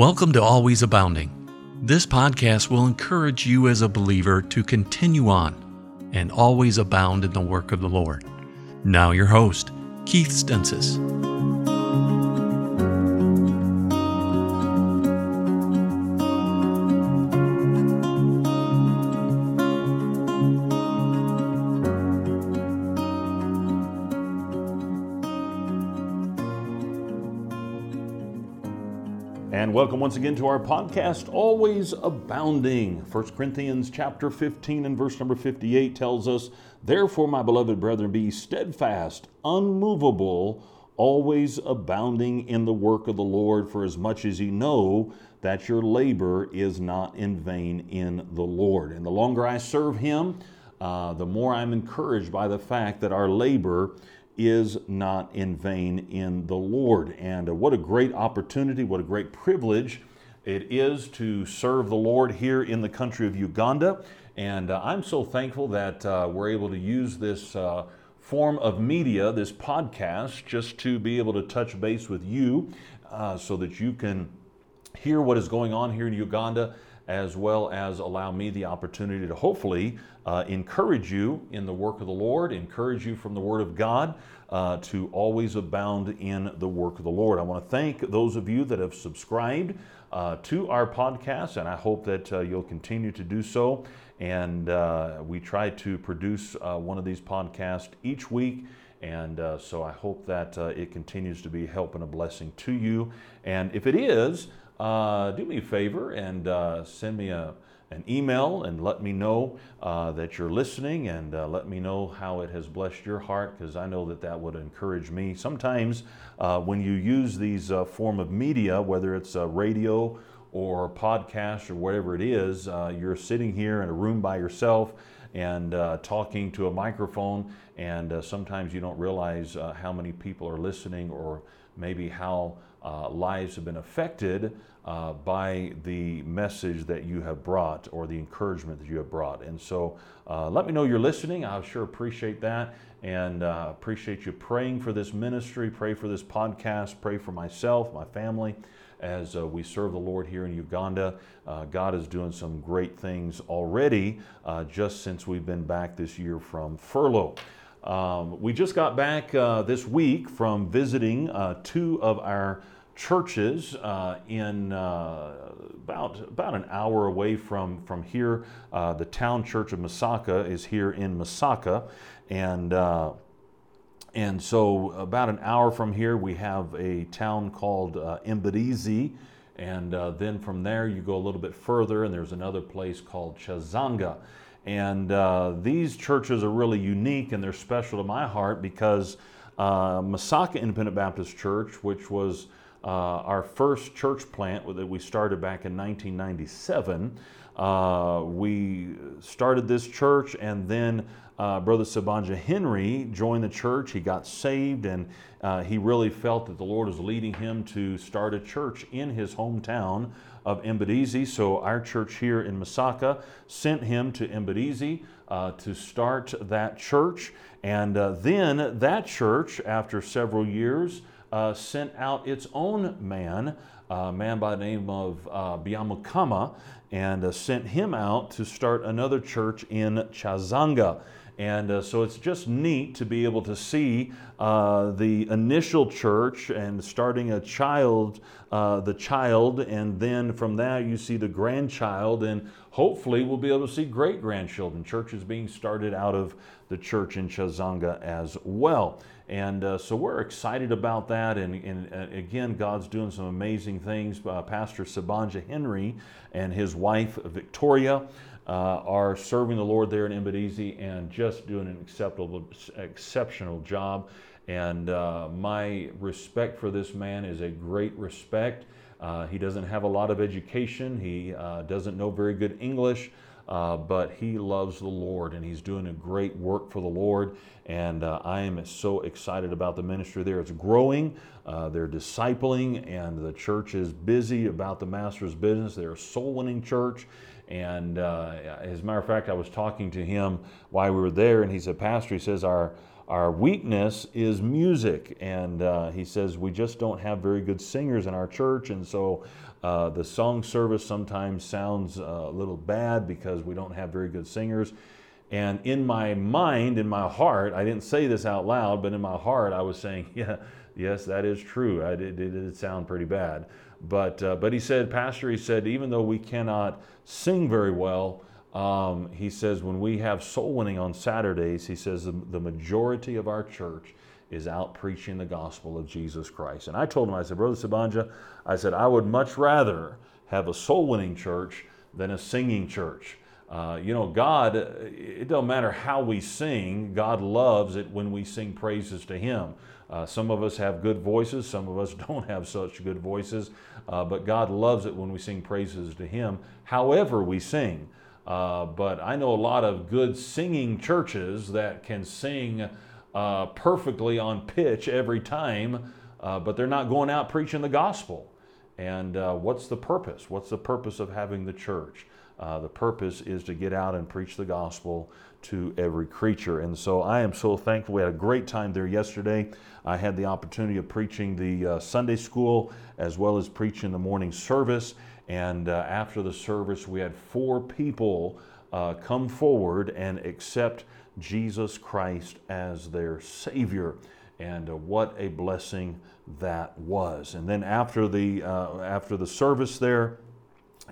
Welcome to Always Abounding. This podcast will encourage you as a believer to continue on and always abound in the work of the Lord. Now, your host, Keith Stensis. Once again to our podcast, Always Abounding. 1 Corinthians chapter 15 and verse number 58 tells us, Therefore, my beloved brethren, be steadfast, unmovable, always abounding in the work of the Lord, for as much as ye know that your labor is not in vain in the Lord. And the longer I serve Him, uh, the more I'm encouraged by the fact that our labor is not in vain in the Lord. And uh, what a great opportunity, what a great privilege it is to serve the Lord here in the country of Uganda. And uh, I'm so thankful that uh, we're able to use this uh, form of media, this podcast, just to be able to touch base with you uh, so that you can hear what is going on here in Uganda as well as allow me the opportunity to hopefully uh, encourage you in the work of the Lord, encourage you from the Word of God uh, to always abound in the work of the Lord. I want to thank those of you that have subscribed uh, to our podcast, and I hope that uh, you'll continue to do so. And uh, we try to produce uh, one of these podcasts each week. And uh, so I hope that uh, it continues to be help and a blessing to you. And if it is, uh, do me a favor and uh, send me a, an email and let me know uh, that you're listening and uh, let me know how it has blessed your heart because I know that that would encourage me. Sometimes uh, when you use these uh, form of media, whether it's a radio or podcast or whatever it is, you're sitting here in a room by yourself and uh, talking to a microphone, and uh, sometimes you don't realize uh, how many people are listening or maybe how lives have been affected uh, by the message that you have brought or the encouragement that you have brought. And so uh, let me know you're listening. I sure appreciate that and uh, appreciate you praying for this ministry, pray for this podcast, pray for myself, my family. As uh, we serve the Lord here in Uganda, uh, God is doing some great things already uh, just since we've been back this year from furlough. Um, we just got back this week from visiting two of our churches uh, in uh, about about an hour away from from here. Uh, the town church of Masaka is here in Masaka, and uh, and so about an hour from here we have a town called uh. And uh, then from there, you go a little bit further, and there's another place called Kyazanga. And uh, these churches are really unique and they're special to my heart because Masaka Independent Baptist Church, which was uh, our first church plant that we started back in 1997. Uh, we started this church, and then uh, Brother Sabanja Henry joined the church. He got saved, and uh, he really felt that the Lord was leading him to start a church in his hometown of Mbadizi. So, our church here in Masaka sent him to Mbadizi uh, to start that church. And uh, then that church, after several years, uh, sent out its own man, a man by the name of uh, and uh, sent him out to start another church in Kyazanga. And uh, so it's just neat to be able to see uh, the initial church and starting a child, uh, the child, and then from that you see the grandchild, and hopefully we'll be able to see great grandchildren. Churches being started out of the church in Kyazanga as well. And uh, so we're excited about that. And, and uh, again, God's doing some amazing things. Uh, Pastor Sabanja Henry and his wife Victoria uh, are serving the Lord there in Mbadizi and just doing an acceptable, exceptional job. And uh, my respect for this man is a great respect. Uh, he doesn't have a lot of education, he doesn't know very good English. Uh, but he loves the Lord and he's doing a great work for the Lord. And uh, I am so excited about the ministry there. It's growing, uh, they're discipling, and the church is busy about the Master's business. They're a soul winning church. And uh, as a matter of fact, I was talking to him while we were there, and he said, Pastor, he says, our our weakness is music. And uh, he says we just don't have very good singers in our church. And so uh, the song service sometimes sounds uh, a little bad because we don't have very good singers. And in my mind, in my heart, I didn't say this out loud, but in my heart, I was saying, yeah, yes, that is true. I did, it did sound pretty bad. But, uh, but he said, Pastor, he said, even though we cannot sing very well, um, he says, when we have soul winning on Saturdays, he says the, the majority of our church is out preaching the gospel of Jesus Christ. And I told him, I said, Brother Sabanja, I said, I would much rather have a soul winning church than a singing church. Uh, you know, God, it don't matter how we sing, God loves it when we sing praises to Him. Uh, some of us have good voices, some of us don't have such good voices, uh, but God loves it when we sing praises to Him, however we sing. Uh, but I know a lot of good singing churches that can sing uh, perfectly on pitch every time, but they're not going out preaching the gospel. And what's the purpose? What's the purpose of having the church? Uh, the purpose is to get out and preach the gospel to every creature. And so I am so thankful. We had a great time there yesterday. I had the opportunity of preaching the uh, Sunday school as well as preaching the morning service. And uh, after the service, we had four people uh, come forward and accept Jesus Christ as their Savior. And uh, what a blessing that was. And then after the, uh, after the service there,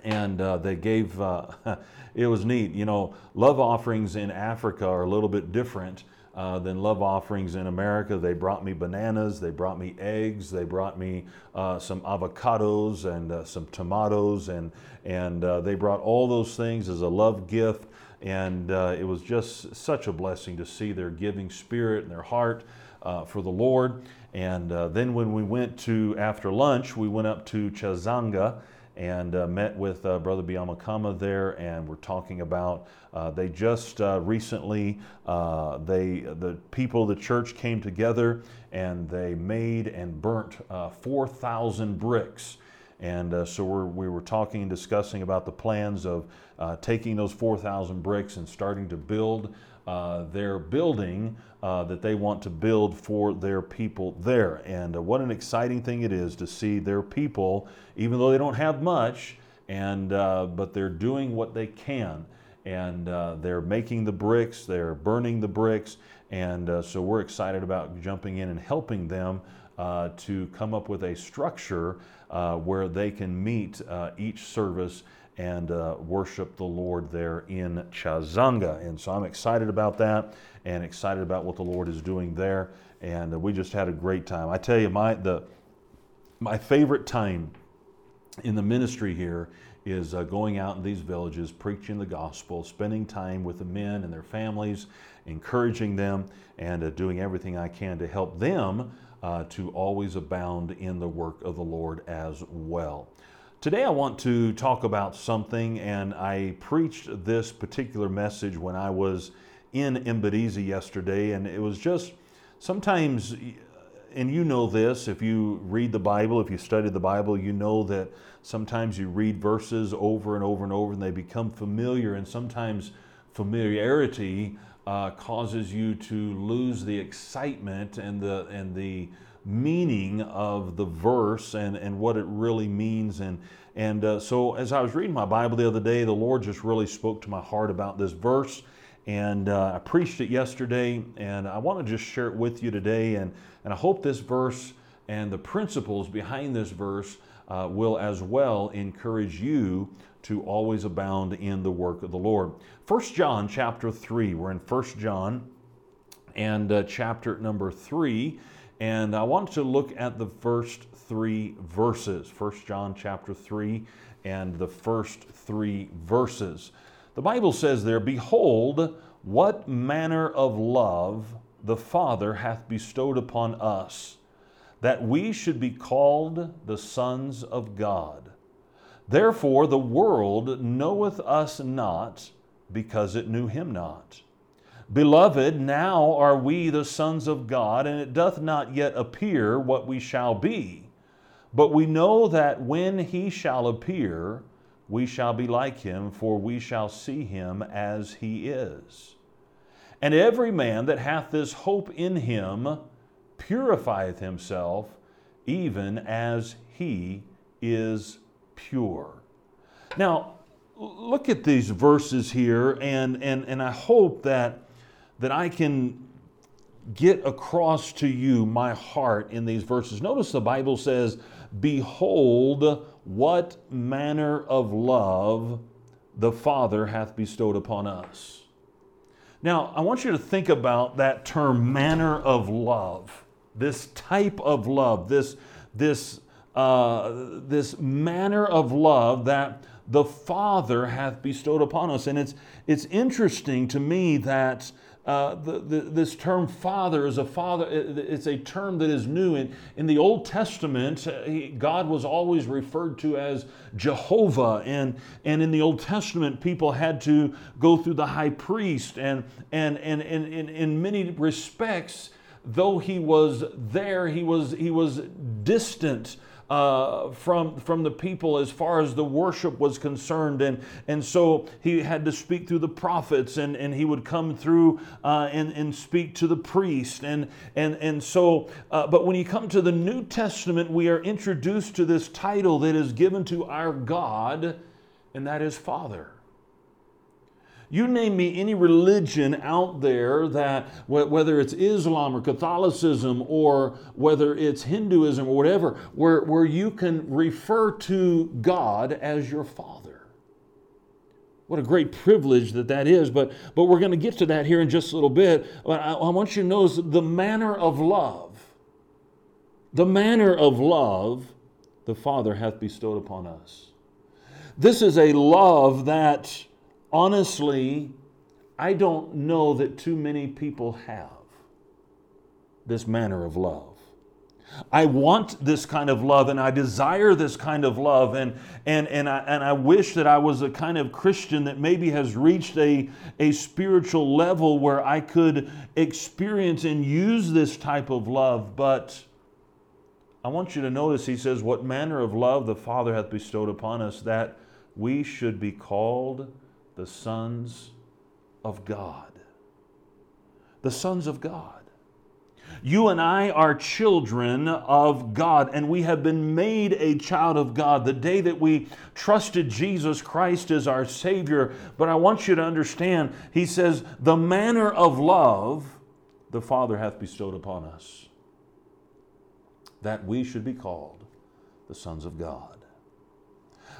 and uh, they gave uh, it was neat you know love offerings in africa are a little bit different uh, than love offerings in america. They brought me bananas they brought me eggs they brought me uh, some avocados and uh, some tomatoes and and uh, they brought all those things as a love gift. And it was just such a blessing to see their giving spirit and their heart for the lord. And then when we went to after lunch we went up to Kyazanga and uh, met with uh, Brother Byamukama there, and we're talking about uh, they just uh, recently uh, they the people of the church came together and they made and burnt uh, 4,000 bricks. And so we're, we were talking and discussing about the plans of taking those 4,000 bricks and starting to build uh, their building uh, that they want to build for their people there. And uh, what an exciting thing it is to see their people, even though they don't have much, and uh, but they're doing what they can, and uh, they're making the bricks, they're burning the bricks, and so we're excited about jumping in and helping them. To come up with a structure where they can meet each service and uh, worship the Lord there in Kyazanga. And so I'm excited about that and excited about what the Lord is doing there. And uh, we just had a great time. I tell you, my, the, my favorite time in the ministry here is uh, going out in these villages, preaching the gospel, spending time with the men and their families, encouraging them, and uh, doing everything I can to help them uh, to always abound in the work of the Lord as well. Today, I want to talk about something, and I preached this particular message when I was in Mbadizi yesterday, and it was just sometimes, and you know this, if you read the Bible, if you study the Bible, you know that sometimes you read verses over and over and over, and they become familiar, and sometimes familiarity uh, causes you to lose the excitement and the and the meaning of the verse and, and what it really means. And, and uh, so, as I was reading my Bible the other day, the Lord just really spoke to my heart about this verse. And uh, I preached it yesterday, and I want to just share it with you today. And, and I hope this verse and the principles behind this verse uh, will as well encourage you to always abound in the work of the Lord. First John chapter 3, we're in First John and uh, chapter number 3 and I want to look at the first three verses, 1 John chapter 3 and the first three verses. The Bible says there, Behold, what manner of love the Father hath bestowed upon us, that we should be called the sons of God. Therefore the world knoweth us not, because it knew him not. Beloved, now are we the sons of God, and it doth not yet appear what we shall be. But we know that when he shall appear, we shall be like him, for we shall see him as he is. And every man that hath this hope in him purifieth himself, even as he is pure. Now, look at these verses here, and, and, and I hope that, that I can get across to you my heart in these verses. Notice the Bible says, Behold, what manner of love the Father hath bestowed upon us. Now, I want you to think about that term, manner of love, this type of love, this, this, uh, this manner of love that the Father hath bestowed upon us. And it's, it's interesting to me that uh, the, the, this term father is a father, it's a term that is new. In, in the Old Testament, uh, God was always referred to as Jehovah. And, and in the Old Testament, people had to go through the high priest. And, and, and, and, and in many respects, though he was there, he was, he was distant uh, from, from the people as far as the worship was concerned. And, and so he had to speak through the prophets and, and he would come through uh, and, and speak to the priest. And, and, and so, uh, but when you come to the New Testament, we are introduced to this title that is given to our God, and that is Father. You name me any religion out there that, whether it's Islam or Catholicism or whether it's Hinduism or whatever, where, where you can refer to God as your Father. What a great privilege that that is. But, but we're going to get to that here in just a little bit. But I, I want you to know the manner of love, the manner of love the Father hath bestowed upon us. This is a love that honestly, I don't know that too many people have this manner of love. I want this kind of love and I desire this kind of love. And, and, and, I, and I wish that I was a kind of Christian that maybe has reached a, a spiritual level where I could experience and use this type of love. But I want you to notice, he says, What manner of love the Father hath bestowed upon us, that we should be called the sons of God. The sons of God. You and I are children of God, and we have been made a child of God the day that we trusted Jesus Christ as our Savior. But I want you to understand, He says, the manner of love the Father hath bestowed upon us, that we should be called the sons of God.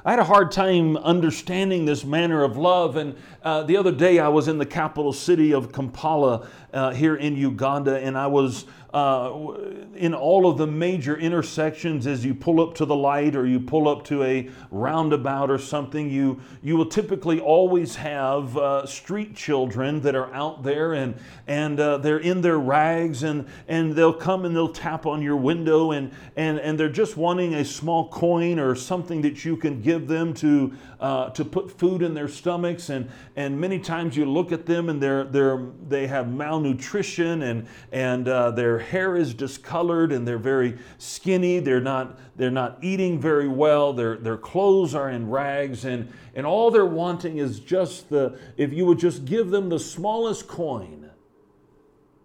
I had a hard time understanding this manner of love. And uh, the other day, I was in the capital city of Kampala uh, here in Uganda, and I was uh, in all of the major intersections as you pull up to the light or you pull up to a roundabout or something you you will typically always have uh, street children that are out there and and uh, they're in their rags and and they'll come and they'll tap on your window and and and they're just wanting a small coin or something that you can give them to uh, to put food in their stomachs. And and many times you look at them and they're they're they have malnutrition and and uh, they're their hair is discolored and they're very skinny. They're not, they're not eating very well. Their, their clothes are in rags. And, and all they're wanting is just the, if you would just give them the smallest coin,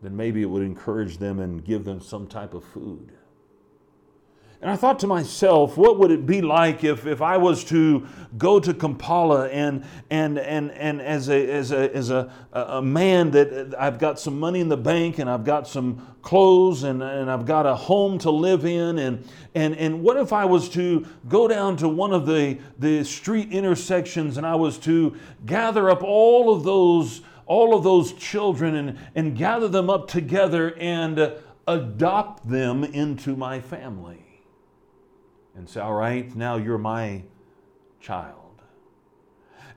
then maybe it would encourage them and give them some type of food. And I thought to myself, what would it be like if, if I was to go to Kampala and, and, and, and as, a, as, a, as a, a man that I've got some money in the bank and I've got some clothes and, and I've got a home to live in. And, and, and what if I was to go down to one of the, the street intersections and I was to gather up all of those, all of those children and, and gather them up together and adopt them into my family? And say, All right, now you're my child.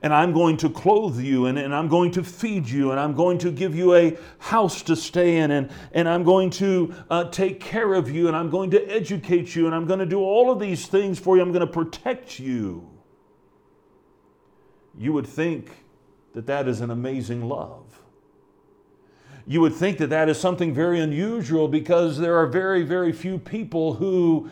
And I'm going to clothe you, and, and I'm going to feed you, and I'm going to give you a house to stay in, and, and I'm going to uh, take care of you, and I'm going to educate you, and I'm going to do all of these things for you. I'm going to protect you. You would think that that is an amazing love. You would think that that is something very unusual because there are very, very few people who,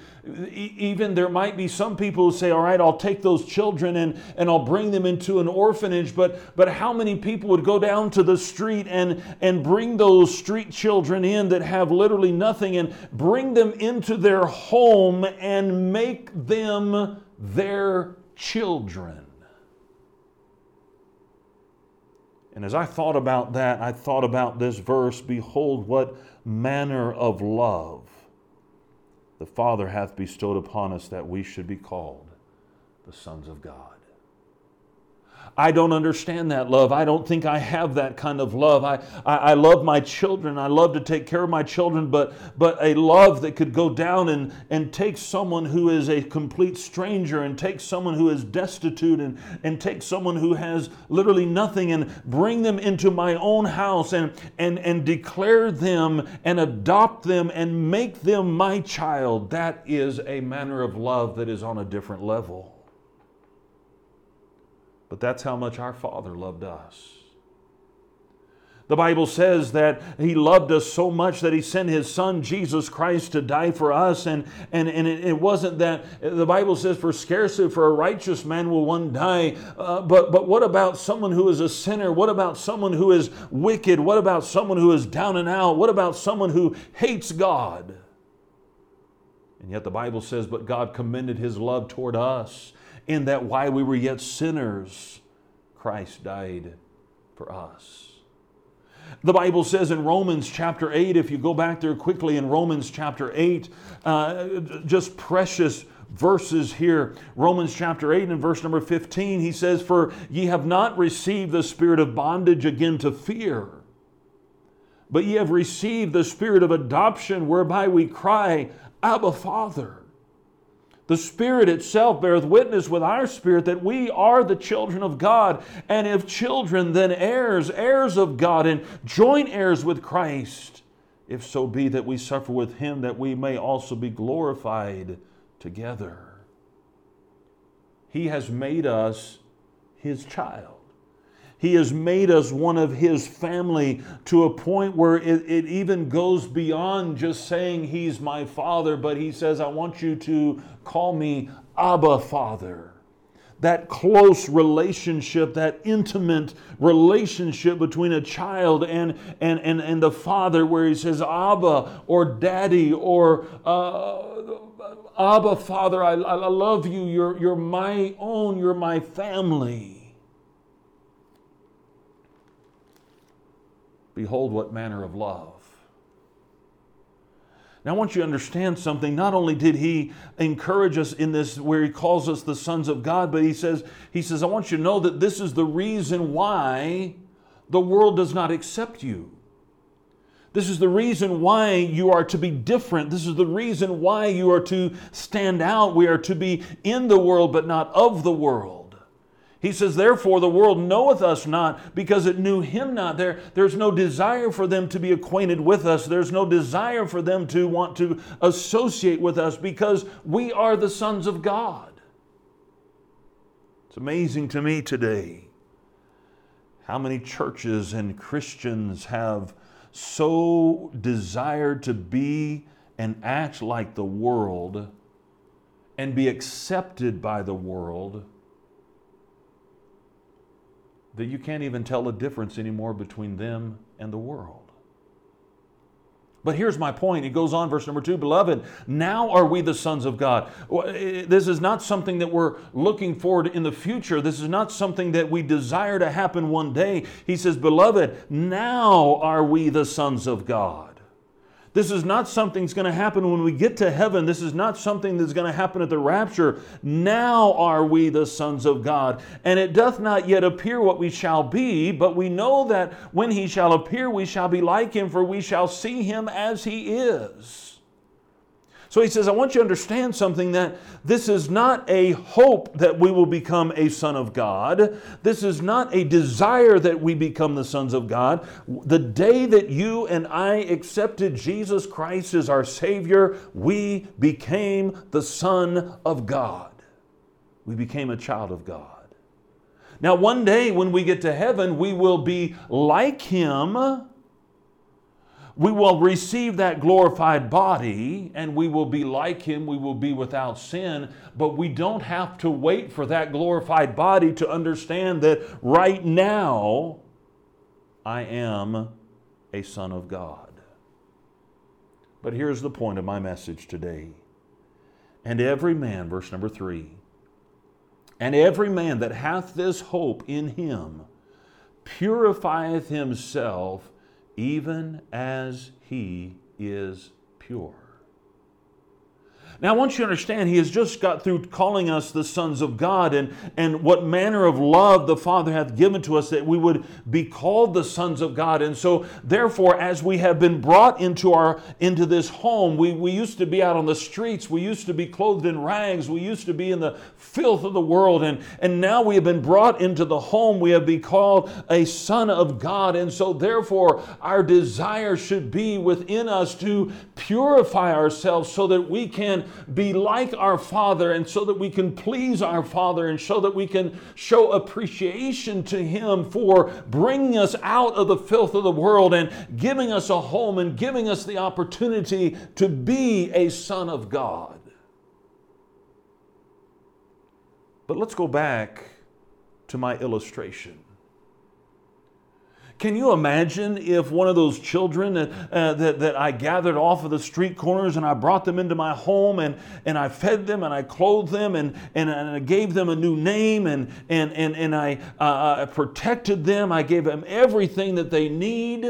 even there might be some people who say, All right, I'll take those children and, and I'll bring them into an orphanage. But, but how many people would go down to the street and, and bring those street children in that have literally nothing and bring them into their home and make them their children? And as I thought about that, I thought about this verse Behold, what manner of love the Father hath bestowed upon us that we should be called the sons of God. I don't understand that love. I don't think I have that kind of love. I, I, I, love my children. I love to take care of my children, but, but a love that could go down and, and take someone who is a complete stranger and take someone who is destitute and, and take someone who has literally nothing and bring them into my own house and, and, and declare them and adopt them and make them my child. That is a manner of love that is on a different level. But that's how much our Father loved us. The Bible says that He loved us so much that He sent His Son, Jesus Christ, to die for us. And, and, and it, wasn't that, the Bible says, for scarcely for a righteous man will one die. Uh, but, but what about someone who is a sinner? What about someone who is wicked? What about someone who is down and out? What about someone who hates God? And yet the Bible says, but God commended His love toward us in that while we were yet sinners, Christ died for us. The Bible says in Romans chapter 8, if you go back there quickly in Romans chapter 8, uh, just precious verses here. Romans chapter 8 and verse number 15, he says, For ye have not received the spirit of bondage again to fear, but ye have received the spirit of adoption, whereby we cry, Abba, Father. The Spirit itself beareth witness with our spirit that we are the children of God. And if children, then heirs, heirs of God, and joint heirs with Christ, if so be that we suffer with him, that we may also be glorified together. He has made us his child. He has made us one of His family to a point where it, it, even goes beyond just saying He's my Father, but He says, I want you to call me Abba Father. That close relationship, that intimate relationship between a child and, and, and, and the father, where he says, Abba or Daddy or uh, Abba Father, I, I love you, you're, you're my own, you're my family. Behold, what manner of love. Now, I want you to understand something. Not only did he encourage us in this, where he calls us the sons of God, but he says, he says, I want you to know that this is the reason why the world does not accept you. This is the reason why you are to be different. This is the reason why you are to stand out. We are to be in the world, but not of the world. He says, Therefore, the world knoweth us not because it knew him not. There, there's no desire for them to be acquainted with us. There's no desire for them to want to associate with us because we are the sons of God. It's amazing to me today how many churches and Christians have so desired to be and act like the world and be accepted by the world that you can't even tell a difference anymore between them and the world. But here's my point. He goes on, verse number two Beloved, now are we the sons of God. This is not something that we're looking forward in the future. This is not something that we desire to happen one day. He says, Beloved, now are we the sons of God. This is not something that's going to happen when we get to heaven. This is not something that's going to happen at the rapture. Now are we the sons of God. And it doth not yet appear what we shall be, but we know that when he shall appear, we shall be like him, for we shall see him as he is. So he says, I want you to understand something that this is not a hope that we will become a son of God. This is not a desire that we become the sons of God. The day that you and I accepted Jesus Christ as our Savior, we became the Son of God. We became a child of God. Now, one day when we get to heaven, we will be like Him we will receive that glorified body and we will be like him, we will be without sin, but we don't have to wait for that glorified body to understand that right now I am a son of God. But here's the point of my message today. And every man, verse number three, and every man that hath this hope in him purifieth himself even as he is pure. Now, want you understand, he has just got through calling us the sons of God and, and what manner of love the Father hath given to us that we would be called the sons of God. And so, therefore, as we have been brought into, our, into this home, we, we used to be out on the streets, we used to be clothed in rags, we used to be in the filth of the world, and, and now we have been brought into the home. We have been called a son of God. And so, therefore, our desire should be within us to purify ourselves so that we can be like our Father and so that we can please our Father and so that we can show appreciation to Him for bringing us out of the filth of the world and giving us a home and giving us the opportunity to be a son of God. But let's go back to my illustration. Can you imagine if one of those children uh, uh, that, that I gathered off of the street corners and I brought them into my home and, and I fed them and I clothed them and, and, and I gave them a new name and, and, and, and I uh, protected them, I gave them everything that they need.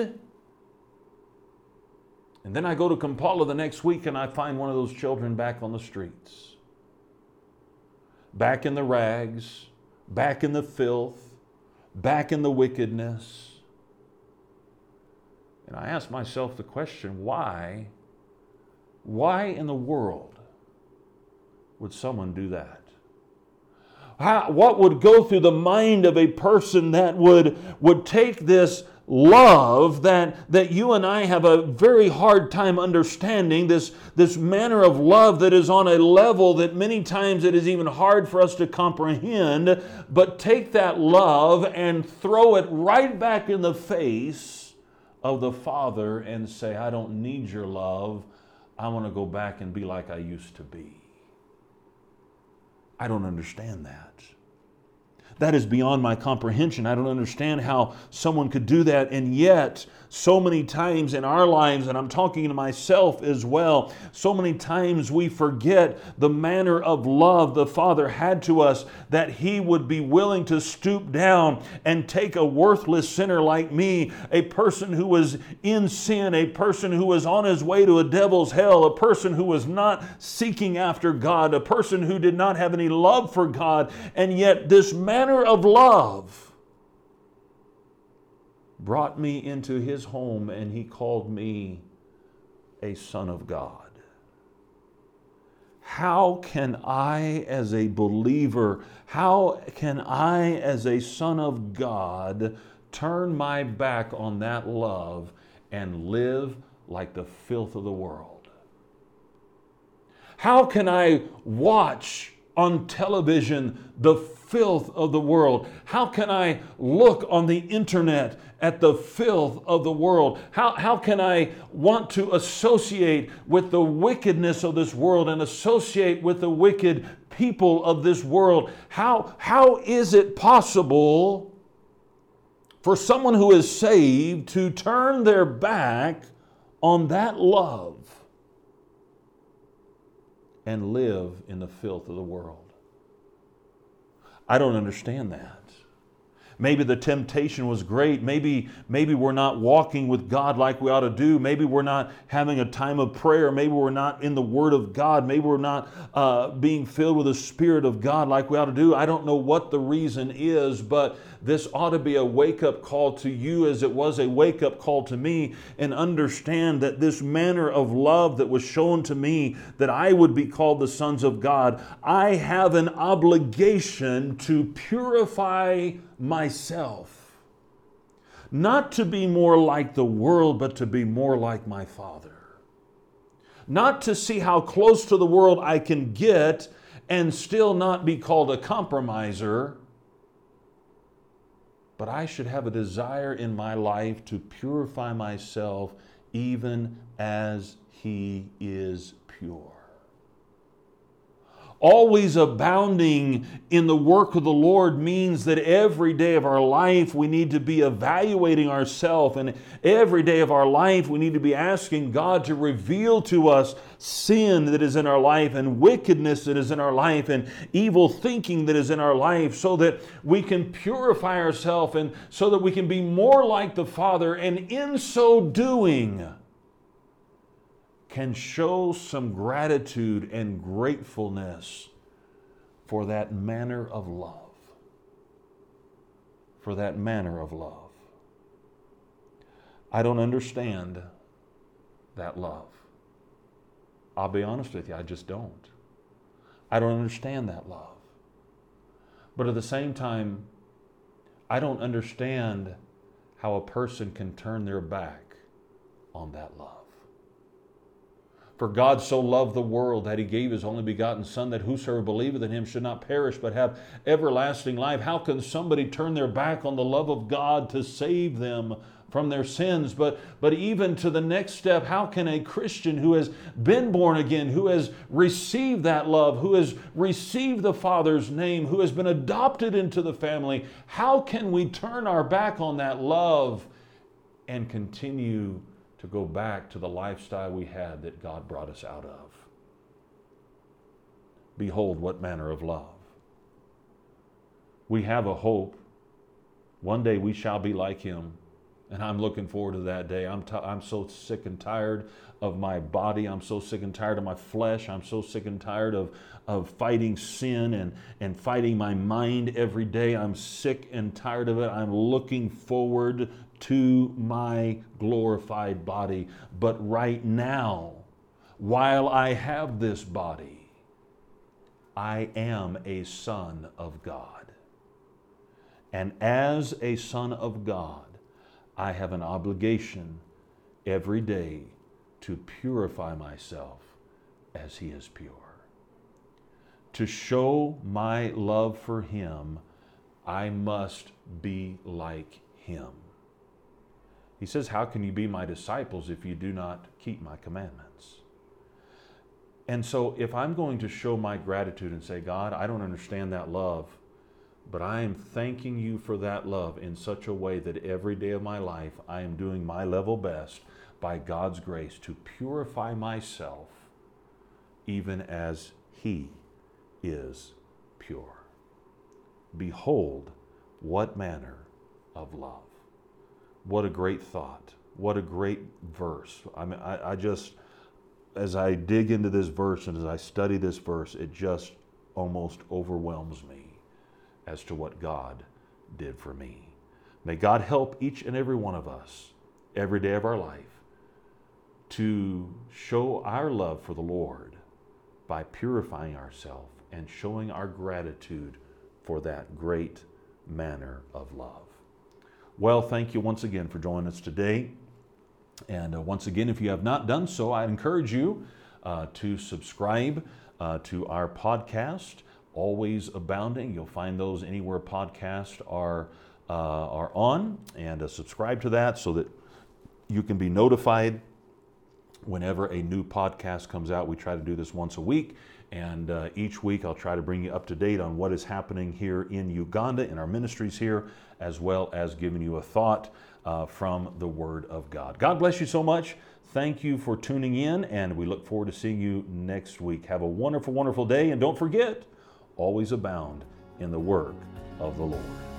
And then I go to Kampala the next week and I find one of those children back on the streets, back in the rags, back in the filth, back in the wickedness. And I ask myself the question why? Why in the world would someone do that? How, what would go through the mind of a person that would, would take this love that, that you and I have a very hard time understanding, this, this manner of love that is on a level that many times it is even hard for us to comprehend, but take that love and throw it right back in the face of the Father and say, I don't need your love. I want to go back and be like I used to be. I don't understand that. That is beyond my comprehension. I don't understand how someone could do that. And yet, so many times in our lives, and I'm talking to myself as well, so many times we forget the manner of love the Father had to us that He would be willing to stoop down and take a worthless sinner like me, a person who was in sin, a person who was on his way to a devil's hell, a person who was not seeking after God, a person who did not have any love for God, and yet this manner of love brought me into his home and he called me a son of God. How can I, as a believer, how can I, as a son of God, turn my back on that love and live like the filth of the world? How can I watch on television the filth of the world? How can I look on the internet at the filth of the world? How, how can I want to associate with the wickedness of this world and associate with the wicked people of this world? How, how is it possible for someone who is saved to turn their back on that love and live in the filth of the world? I don't understand that. Maybe the temptation was great. Maybe, maybe we're not walking with God like we ought to do. Maybe we're not having a time of prayer. Maybe we're not in the Word of God. Maybe we're not uh, being filled with the Spirit of God like we ought to do. I don't know what the reason is, but this ought to be a wake up call to you as it was a wake up call to me, and understand that this manner of love that was shown to me, that I would be called the sons of God, I have an obligation to purify myself. Not to be more like the world, but to be more like my Father. Not to see how close to the world I can get and still not be called a compromiser but I should have a desire in my life to purify myself even as he is pure always abounding in the work of the Lord means that every day of our life we need to be evaluating ourselves, and every day of our life we need to be asking God to reveal to us sin that is in our life, and wickedness that is in our life, and evil thinking that is in our life, so that we can purify ourselves and so that we can be more like the Father, and in so doing, can show some gratitude and gratefulness for that manner of love. For that manner of love. I don't understand that love. I'll be honest with you, I just don't. I don't understand that love. But at the same time, I don't understand how a person can turn their back on that love. For God so loved the world that he gave his only begotten Son, that whosoever believeth in him should not perish but have everlasting life. How can somebody turn their back on the love of God to save them from their sins? But, but even to the next step, how can a Christian who has been born again, who has received that love, who has received the Father's name, who has been adopted into the family, how can we turn our back on that love and continue? To go back to the lifestyle we had that God brought us out of. Behold, what manner of love. We have a hope. One day we shall be like Him. And I'm looking forward to that day. I'm, t- I'm so sick and tired of my body. I'm so sick and tired of my flesh. I'm so sick and tired of, of fighting sin and, and fighting my mind every day. I'm sick and tired of it. I'm looking forward to my glorified body. But right now, while I have this body, I am a son of God. And as a son of God, I have an obligation every day to purify myself as He is pure. To show my love for Him, I must be like Him. He says, How can you be my disciples if you do not keep my commandments? And so, if I'm going to show my gratitude and say, God, I don't understand that love, but I am thanking you for that love in such a way that every day of my life I am doing my level best by God's grace to purify myself even as He is pure. Behold, what manner of love. What a great thought. What a great verse. I mean, I, I just, as I dig into this verse and as I study this verse, it just almost overwhelms me as to what God did for me. May God help each and every one of us every day of our life to show our love for the Lord by purifying ourselves and showing our gratitude for that great manner of love. Well, thank you once again for joining us today. And uh, once again, if you have not done so, I encourage you uh, to subscribe uh, to our podcast, Always Abounding. You'll find those anywhere podcasts are, uh, are on, and uh, subscribe to that so that you can be notified whenever a new podcast comes out. We try to do this once a week. And uh, each week I'll try to bring you up to date on what is happening here in Uganda in our ministries here, as well as giving you a thought uh, from the Word of God. God bless you so much. Thank you for tuning in, and we look forward to seeing you next week. Have a wonderful, wonderful day, and don't forget, always abound in the work of the Lord.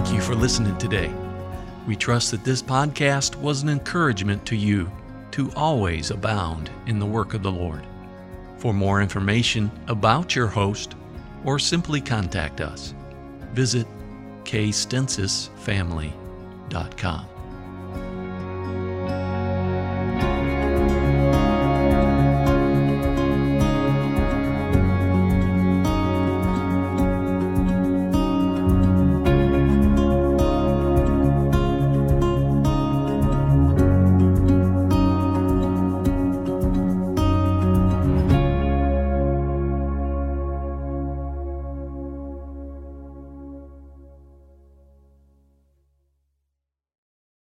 Thank you for listening today. We trust that this podcast was an encouragement to you to always abound in the work of the Lord. For more information about your host, or simply contact us, visit kstensisfamily.com.